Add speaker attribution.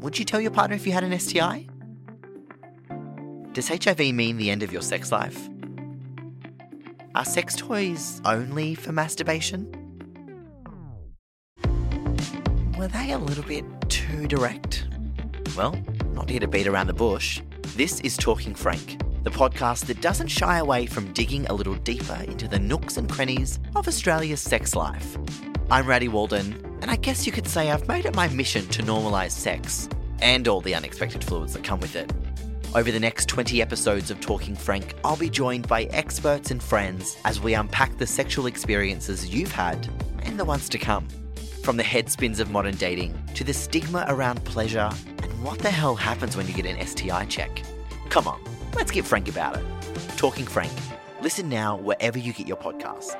Speaker 1: Would you tell your partner if you had an STI? Does HIV mean the end of your sex life? Are sex toys only for masturbation? Were they a little bit too direct? Well, not here to beat around the bush. This is Talking Frank, the podcast that doesn't shy away from digging a little deeper into the nooks and crannies of Australia's sex life. I'm Raddy Walden, and I guess you could say I've made it my mission to normalise sex and all the unexpected fluids that come with it. Over the next 20 episodes of Talking Frank, I'll be joined by experts and friends as we unpack the sexual experiences you've had and the ones to come. From the headspins of modern dating to the stigma around pleasure and what the hell happens when you get an STI check. Come on, let's get frank about it. Talking Frank. Listen now wherever you get your podcasts.